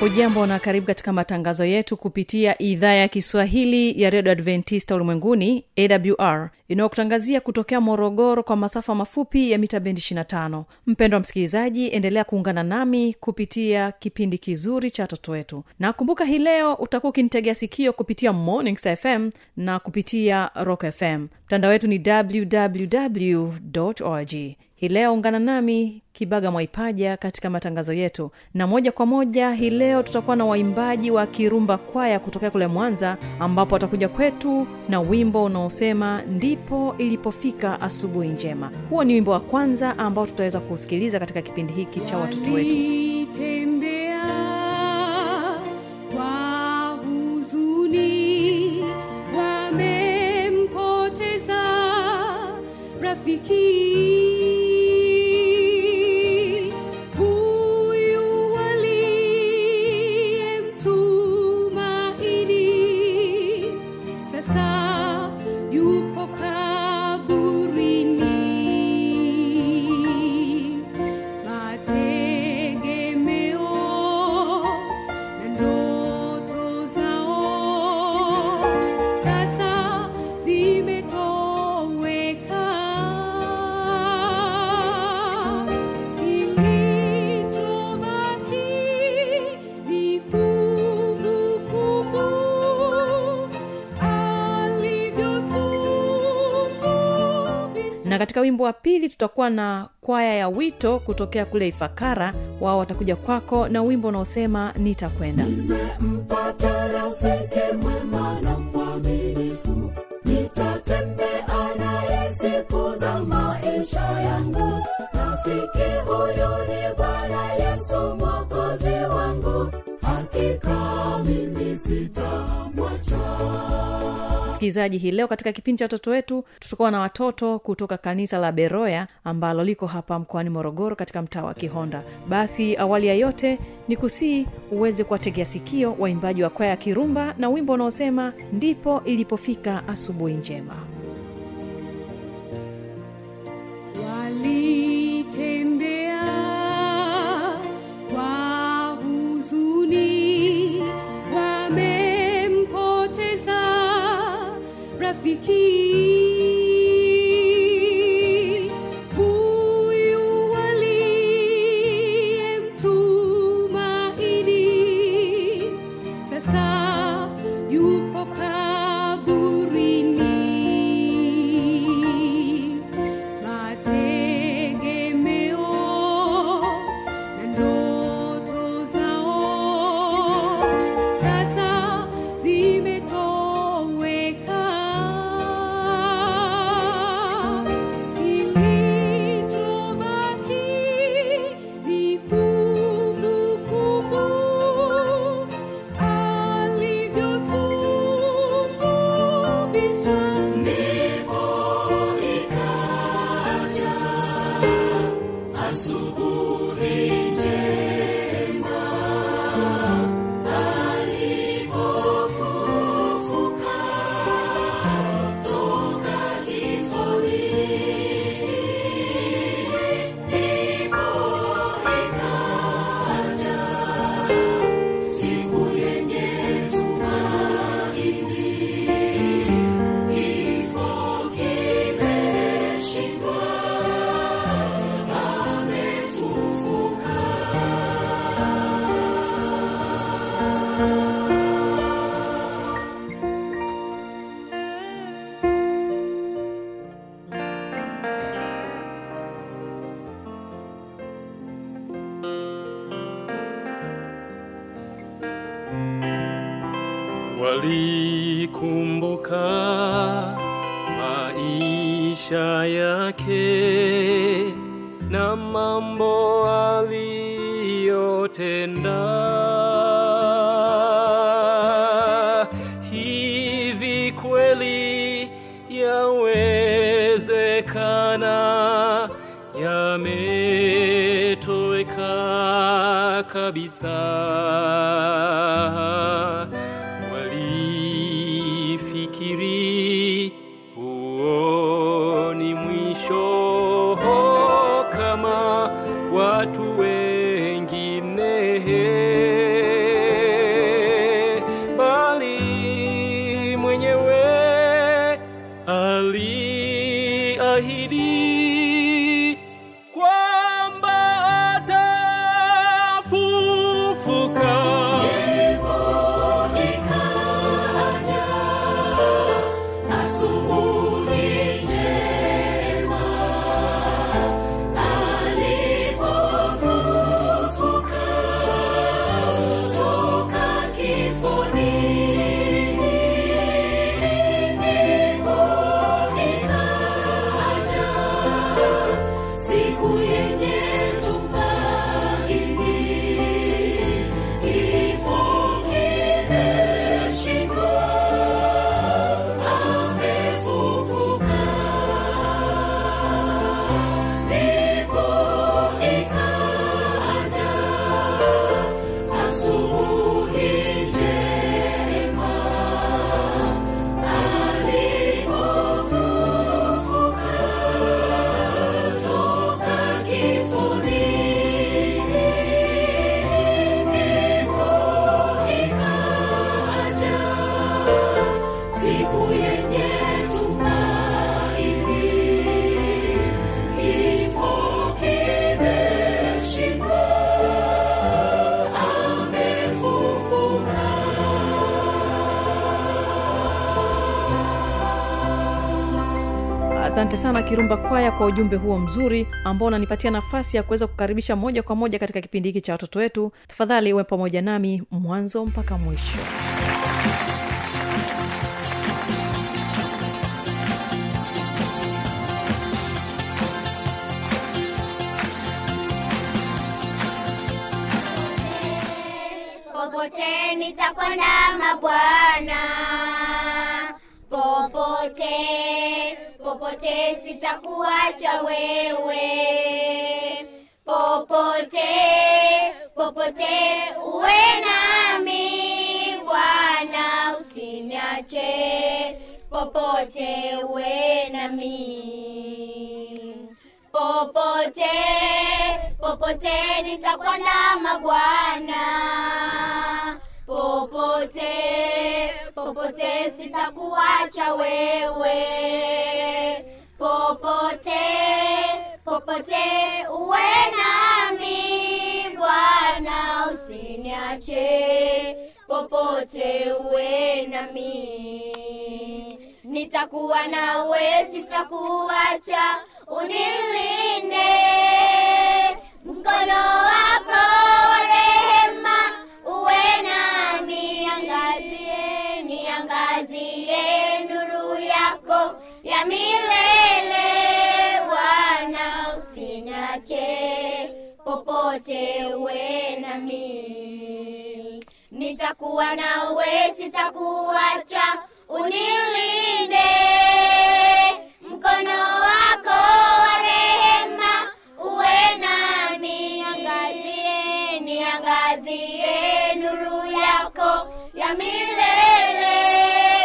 hujambo na karibu katika matangazo yetu kupitia idhaa ya kiswahili ya redio adventista ulimwenguni awr inayokutangazia kutokea morogoro kwa masafa mafupi ya mita bendi 25 mpendo wa msikilizaji endelea kuungana nami kupitia kipindi kizuri cha watoto wetu. Na kumbuka hii leo utakuwa ukinitegea sikio kupitia mornings fm na kupitia rock fm mtandao wetu ni www org. Hii leo ungana nami kibaga mwaipaja katika matangazo yetu. Na moja kwa moja hii leo tutakuwa na waimbaji wa kirumba kwaya kutokea kule mwanza ambapo watakuja kwetu na wimbo unaosema ndipo ilipofika asubuhi njema. Huo ni wimbo wa kwanza ambao tutaweza kusikiliza katika kipindi hiki cha watoto wetu katika wimbo wa pili tutakuwa na kwaya ya wito kutokea kule ifakara. Wao watakuja kwako na wimbo unaosema nitakwenda. Nimempata rafiki mwema msikilizaji hii leo katika kipindi cha watoto wetu tutakuwa na watoto kutoka kanisa la beroya ambalo liko hapa mkoani morogoro katika mtaa wa kihonda. Basi awali ya yote ni kusii uweze kuwategea sikio waimbaji wa kwaya ya kirumba na wimbo unaosema ndipo ilipofika asubuhi njema. Walitembea rafiki. Maisha yake na mambo aliyotenda. Hivi kweli yawezekana yametoweka kabisa kirumba kwaya kwa ujumbe huo mzuri ambao unanipatia nafasi ya kuweza kukaribisha moja kwa moja katika kipindi hiki cha watoto wetu. Tafadhali uwe pamoja nami mwanzo mpaka mwisho. Popote nitakwenda mabwana. Popote popote sitakuacha wewe. Popote popote uwe nami bwana usiniache. Popote uwe nami. Popote popote nitakwenda Bwana, popote popote sitakuacha wewe. Popote popote uwe nami bwana usiniache. Popote uwe nami. Nitakuwa nawe sitakuacha. Unilinde. Mkono wako wa rehema nitakuwa nawe sitakuacha unilinde. Mkono wako wa rehema uwe nami niangazie, niangazie nuru yako ya milele.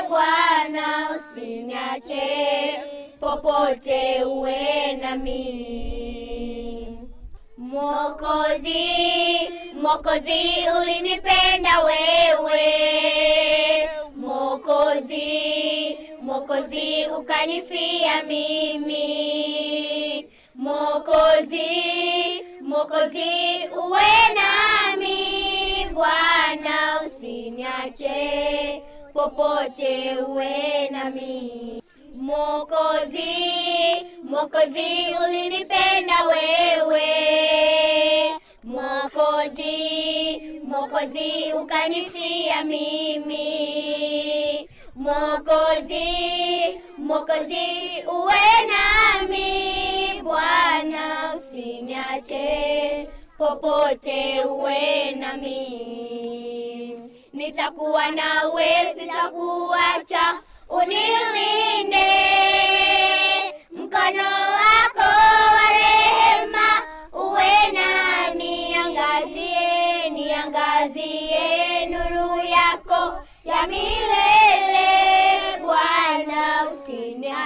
Bwana usiniache popote uwe nami. Mwokozi, Mwokozi ulinipenda wewe. Mwokozi, Mwokozi ukanifia mimi. Mwokozi, Mwokozi uwe nami Bwana, usiniache popote uwe nami. Mwokozi, Mwokozi ulinipenda wewe. Mwokozi, Mwokozi ukanifia mimi. Mwokozi, Mwokozi uwe nami Bwana, usiniache popote, uwe nami. Nitakuwa nawe, sitakuacha, unilinde mkono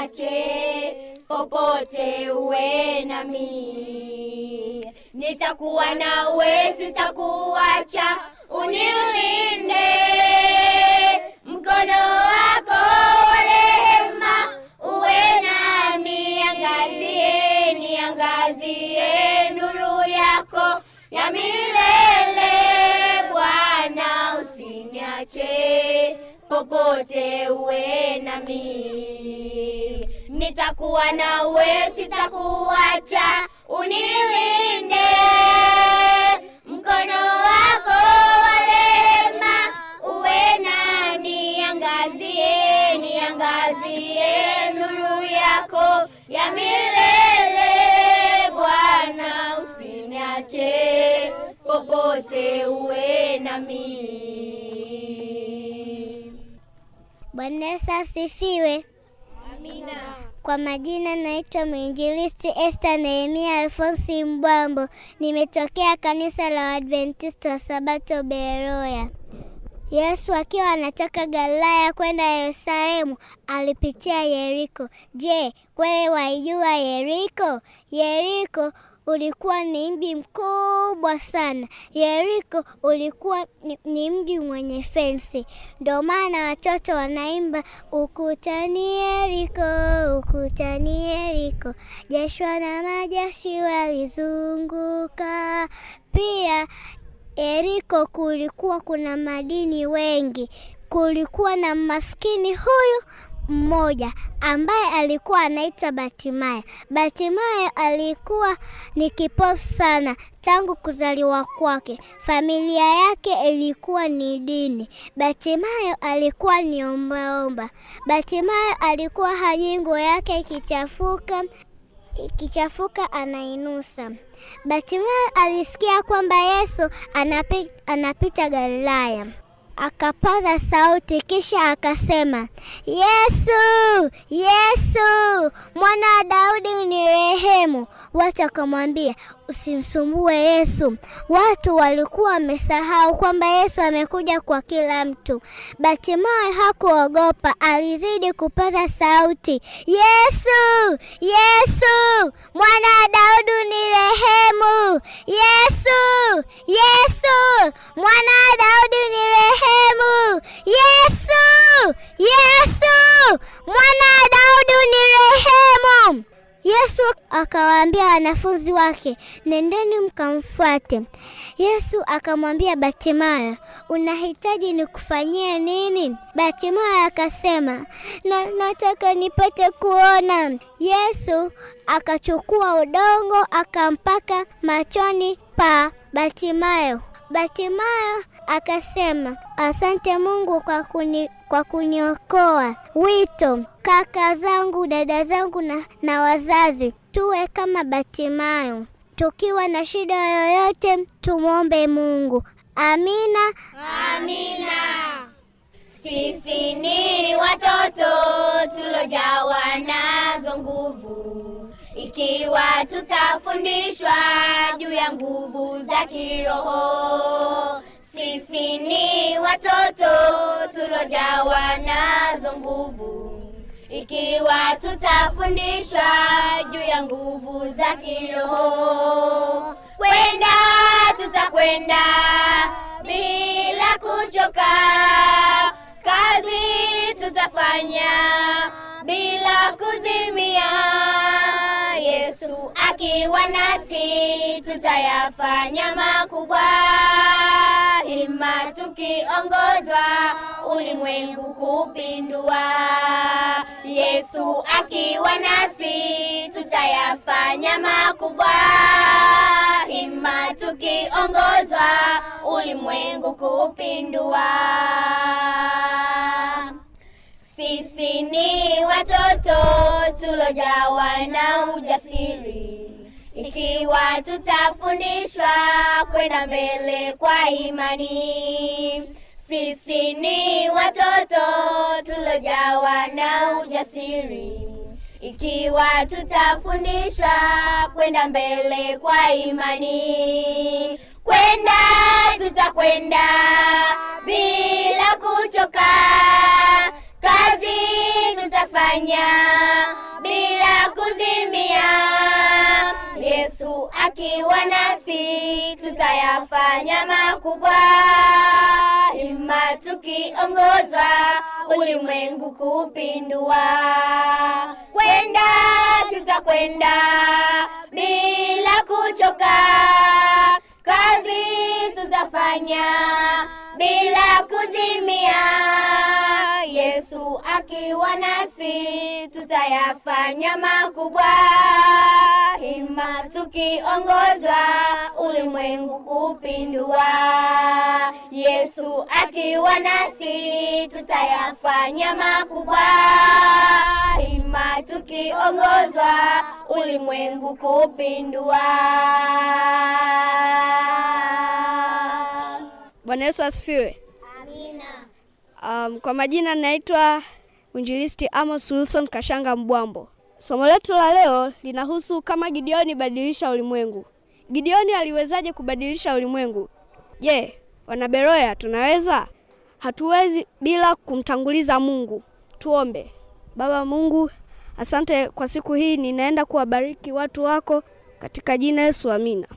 usiniache popote, uwe nami. Nitakuwa nawe, sitakuacha, unilinde. Mkono wako wa rehema. Uwe nami, niangazie, niangazie nuru yako ya milele. Bwana, usiniache. Popote, uwe nami. Nitakuwa nawe, sitakuacha, unilinde mkono wako wa rehema uwe nami, angazie, niangazie nuru yako ya milele Bwana, usiniache popote, uwe nami. Bwana asifiwe. Amina. Kwa majina naitwa mwinjilisti Esther Nehemia Alfonsi Mbwambo, nimetokea kanisa la Waadventista wa Sabato Beroya. Yesu akiwa anatoka Galilaya kwenda Yerusalemu alipitia Yeriko. Je, wewe waijua Yeriko? Yeriko ulikuwa ni mji mkubwa sana. Yeriko ulikuwa ni, ni mji mwenye fensi, ndio maana watoto wanaimba ukutani Yeriko, ukutani Yeriko. Joshua na majeshi walizunguka. Pia Yeriko kulikuwa kuna madini wengi. Kulikuwa na maskini huyu mmoja ambaye alikuwa anaitwa Batimayo. Batimayo alikuwa ni kipofu sana tangu kuzaliwa kwake. Familia yake ilikuwa ni dini. Batimayo alikuwa ni ombaomba. Batimayo alikuwa hajui nguo yake ikichafuka ikichafuka anainusa. Batimayo alisikia kwamba Yesu anapi, anapita Galilaya. Akapaza sauti kisha akasema, Yesu, Yesu, mwana wa Daudi unirehemu. Watu wakamwambia, usimsumbue Yesu. Watu walikuwa wamesahau kwamba Yesu amekuja kwa kila mtu. Batimayo hakuogopa, alizidi kupaza sauti, Yesu, Yesu, mwana wa Daudi unirehemu. Yesu, Yesu, mwana wa Daudi unirehemu. Yesu, akawaambia wanafunzi wake, nendeni mkamfuate. Yesu akamwambia Batimayo, unahitaji nikufanyie nini? Batimayo akasema, na, nataka nipate kuona. Yesu akachukua udongo akampaka machoni pa Batimayo. Batimayo akasema, asante Mungu kwa kuni, kwa kuniokoa. Wito, kaka zangu, dada zangu na, na wazazi, tuwe kama Batimayo. Tukiwa na shida yoyote, tumwombe Mungu. Amina. Amina. Sisi ni watoto tulojawa nazo nguvu, ikiwa tutafundishwa juu ya nguvu za kiroho. Sisi ni watoto tulojawa nazo nguvu, ikiwa tutafundishwa juu ya nguvu za kiroho. Kwenda tutakwenda bila kuchoka, kazi tutafanya bila kuzimia. Yesu akiwa nasi tutayafanya makubwa, hima tukiongozwa ulimwengu kupindua. Yesu akiwa nasi tutayafanya makubwa, hima tukiongozwa ulimwengu kupindua. Sisi ni watoto tulojawa na ujasiri, ikiwa tutafundishwa kwenda mbele kwa imani. Sisi ni watoto tulojawa na ujasiri, ikiwa tutafundishwa kwenda mbele kwa imani. Kwenda tutakwenda bila kuchoka, kazi tutafanya bila kuzimia. Yesu akiwa nasi tutayafanya makubwa, ima tukiongozwa ulimwengu kupindua. Kwenda tutakwenda bila kuchoka, kazi tutafanya bila kuzimia. Yesu nasi tutayafanya makubwa, hima tukiongozwa ulimwengu kupindua. Yesu akiwa nasi tutayafanya makubwa, hima tukiongozwa ulimwengu kupindua. Bwana Yesu asifiwe. Amina. Um, kwa majina naitwa mwinjilisti Amos Wilson Kashanga Mbwambo. Somo letu la leo linahusu kama Gideoni badilisha ulimwengu. Gideoni aliwezaje kubadilisha ulimwengu? Je, wanaberoya tunaweza? Hatuwezi bila kumtanguliza Mungu. Tuombe. Baba Mungu, asante kwa siku hii, ninaenda kuwabariki watu wako katika jina Yesu, amina.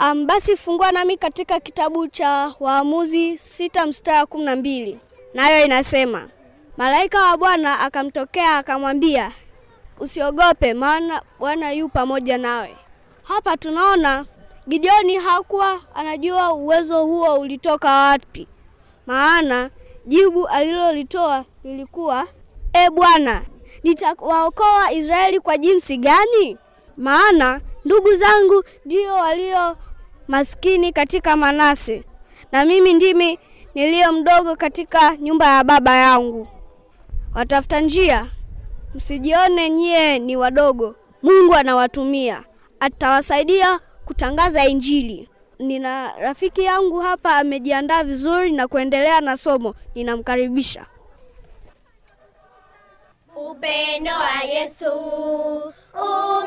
Um, basi fungua nami katika kitabu cha Waamuzi sita mstari wa kumi na mbili nayo inasema, malaika wa Bwana akamtokea akamwambia, usiogope, maana Bwana yu pamoja nawe. Hapa tunaona Gideoni hakuwa anajua uwezo huo ulitoka wapi, maana jibu alilolitoa lilikuwa e Bwana, nitawaokoa Israeli kwa jinsi gani? Maana ndugu zangu ndio walio maskini katika Manase, na mimi ndimi niliyo mdogo katika nyumba ya baba yangu. Watafuta njia, msijione nyie ni wadogo. Mungu anawatumia, atawasaidia kutangaza Injili. Nina rafiki yangu hapa amejiandaa vizuri na kuendelea na somo, ninamkaribisha. Upendo wa Yesu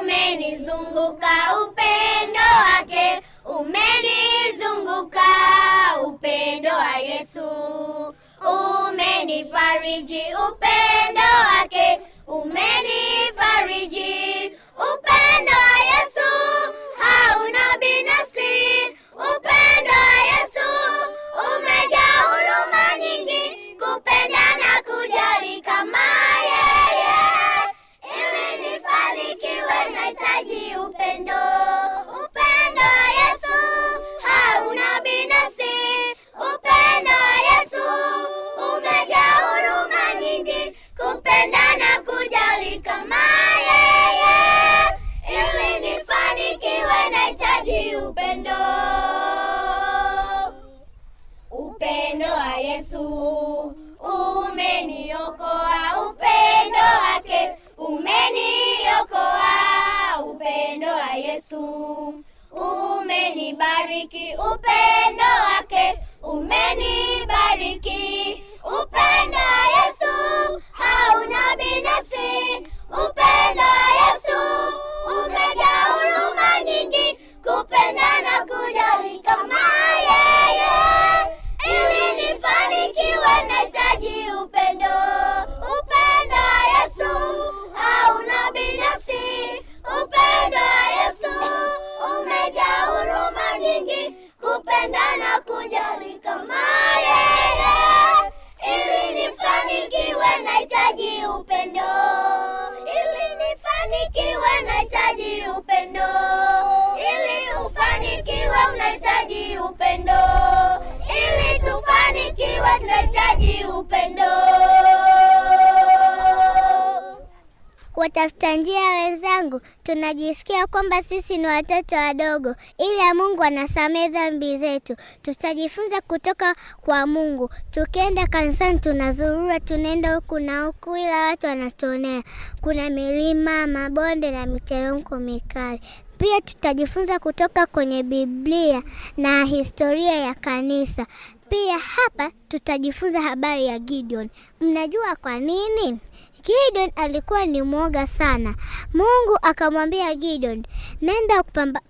umenizunguka, upendo wake umenizunguka, upendo wa Yesu umenifariji, upendo wake umenifariji, unahitaji upendo, ili tufanikiwe tunahitaji upendo. watafuta njia wenzangu, tunajisikia kwamba sisi ni watoto wadogo, ila Mungu anasamehe dhambi zetu. Tutajifunza kutoka kwa Mungu. Tukienda kanisani, tunazurura, tunaenda huku na huku, ila watu wanatuonea. Kuna milima, mabonde na miteremko mikali. Pia tutajifunza kutoka kwenye Biblia na historia ya kanisa. Pia hapa tutajifunza habari ya Gideon. Mnajua kwa nini? Gideon alikuwa ni mwoga sana. Mungu akamwambia Gideon, nenda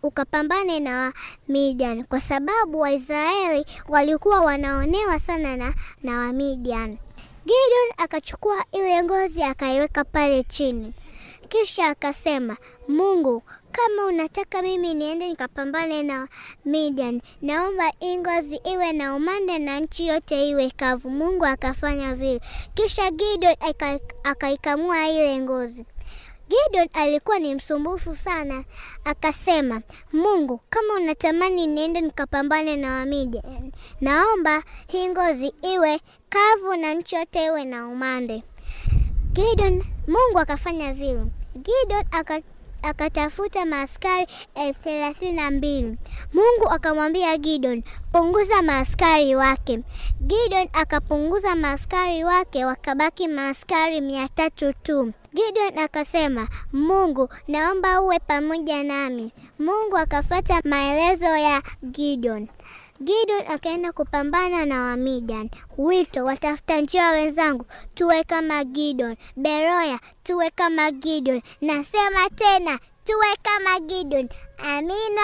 ukapambane na Wamidian kwa sababu Waisraeli walikuwa wanaonewa sana na, na Wamidian. Gideon akachukua ile ngozi akaiweka pale chini, kisha akasema, Mungu kama unataka mimi niende nikapambane na Midian, naomba Ingozi ngozi iwe na umande na nchi yote iwe kavu. Mungu akafanya vile, kisha Gideon akaikamua ile ngozi. Gideon alikuwa ni msumbufu sana, akasema, Mungu kama unatamani niende nikapambane na Wamidian, naomba hii ngozi iwe kavu na nchi yote iwe na umande. Gideon, Mungu akafanya vile. Gideon aka akatafuta maaskari elfu thelathini na mbili. Mungu akamwambia Gideon, punguza maaskari wake. Gideon akapunguza maaskari wake, wakabaki maaskari mia tatu tu. Gideon akasema, Mungu, naomba uwe pamoja nami. Mungu akafuata maelezo ya Gideon. Gideon akaenda kupambana na Wamidian. Wito, watafuta njia wenzangu, tuwe kama Gideon. Beroya, tuwe kama Gideon. Nasema tena, tuwe kama Gideon. Amina,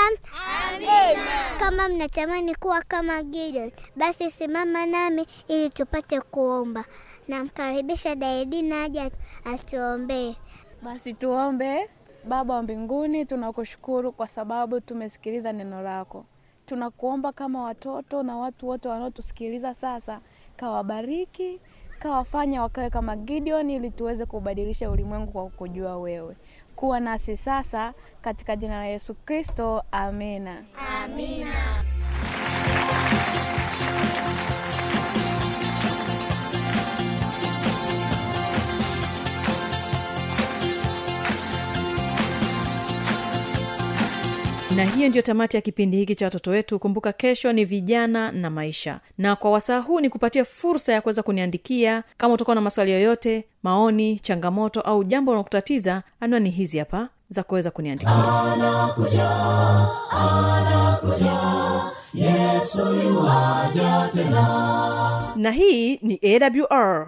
amina. Kama mnatamani kuwa kama Gideon, basi simama nami ili tupate kuomba. Namkaribisha Daidina aje atuombee. Basi tuombe. Baba wa mbinguni, tunakushukuru kwa sababu tumesikiliza neno lako. Tunakuomba kama watoto na watu wote wanaotusikiliza sasa, kawabariki, kawafanya wakawe kama Gideon, ili tuweze kubadilisha ulimwengu kwa kukujua wewe. Kuwa nasi sasa, katika jina la Yesu Kristo, amina. Amina. Na hiyo ndiyo tamati ya kipindi hiki cha watoto wetu. Kumbuka kesho ni vijana na maisha. Na kwa wasaa huu ni kupatia fursa ya kuweza kuniandikia kama utakuwa na maswali yoyote maoni changamoto au jambo unakutatiza anwani hizi hapa za kuweza kuniandikia. Yesoja tena. na hii ni awr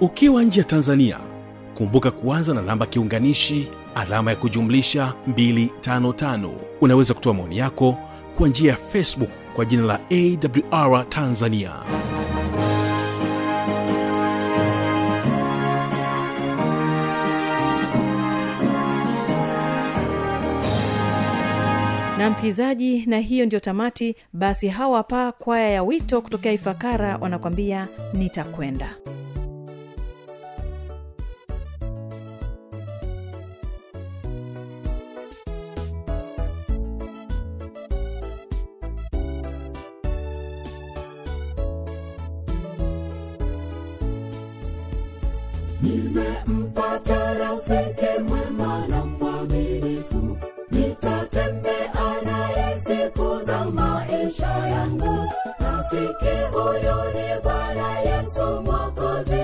ukiwa nje ya tanzania kumbuka kuanza na namba kiunganishi alama ya kujumlisha 255 unaweza kutoa maoni yako kwa njia ya facebook kwa jina la awr tanzania. Na msikilizaji na hiyo ndio tamati. Basi hawa hapa kwaya ya wito kutokea ifakara wanakwambia nitakwenda Nimempata rafiki mwema na mwaminifu, nitatembea naye siku za maisha yangu. Rafiki huyu ni Bwana Yesu mwokozi.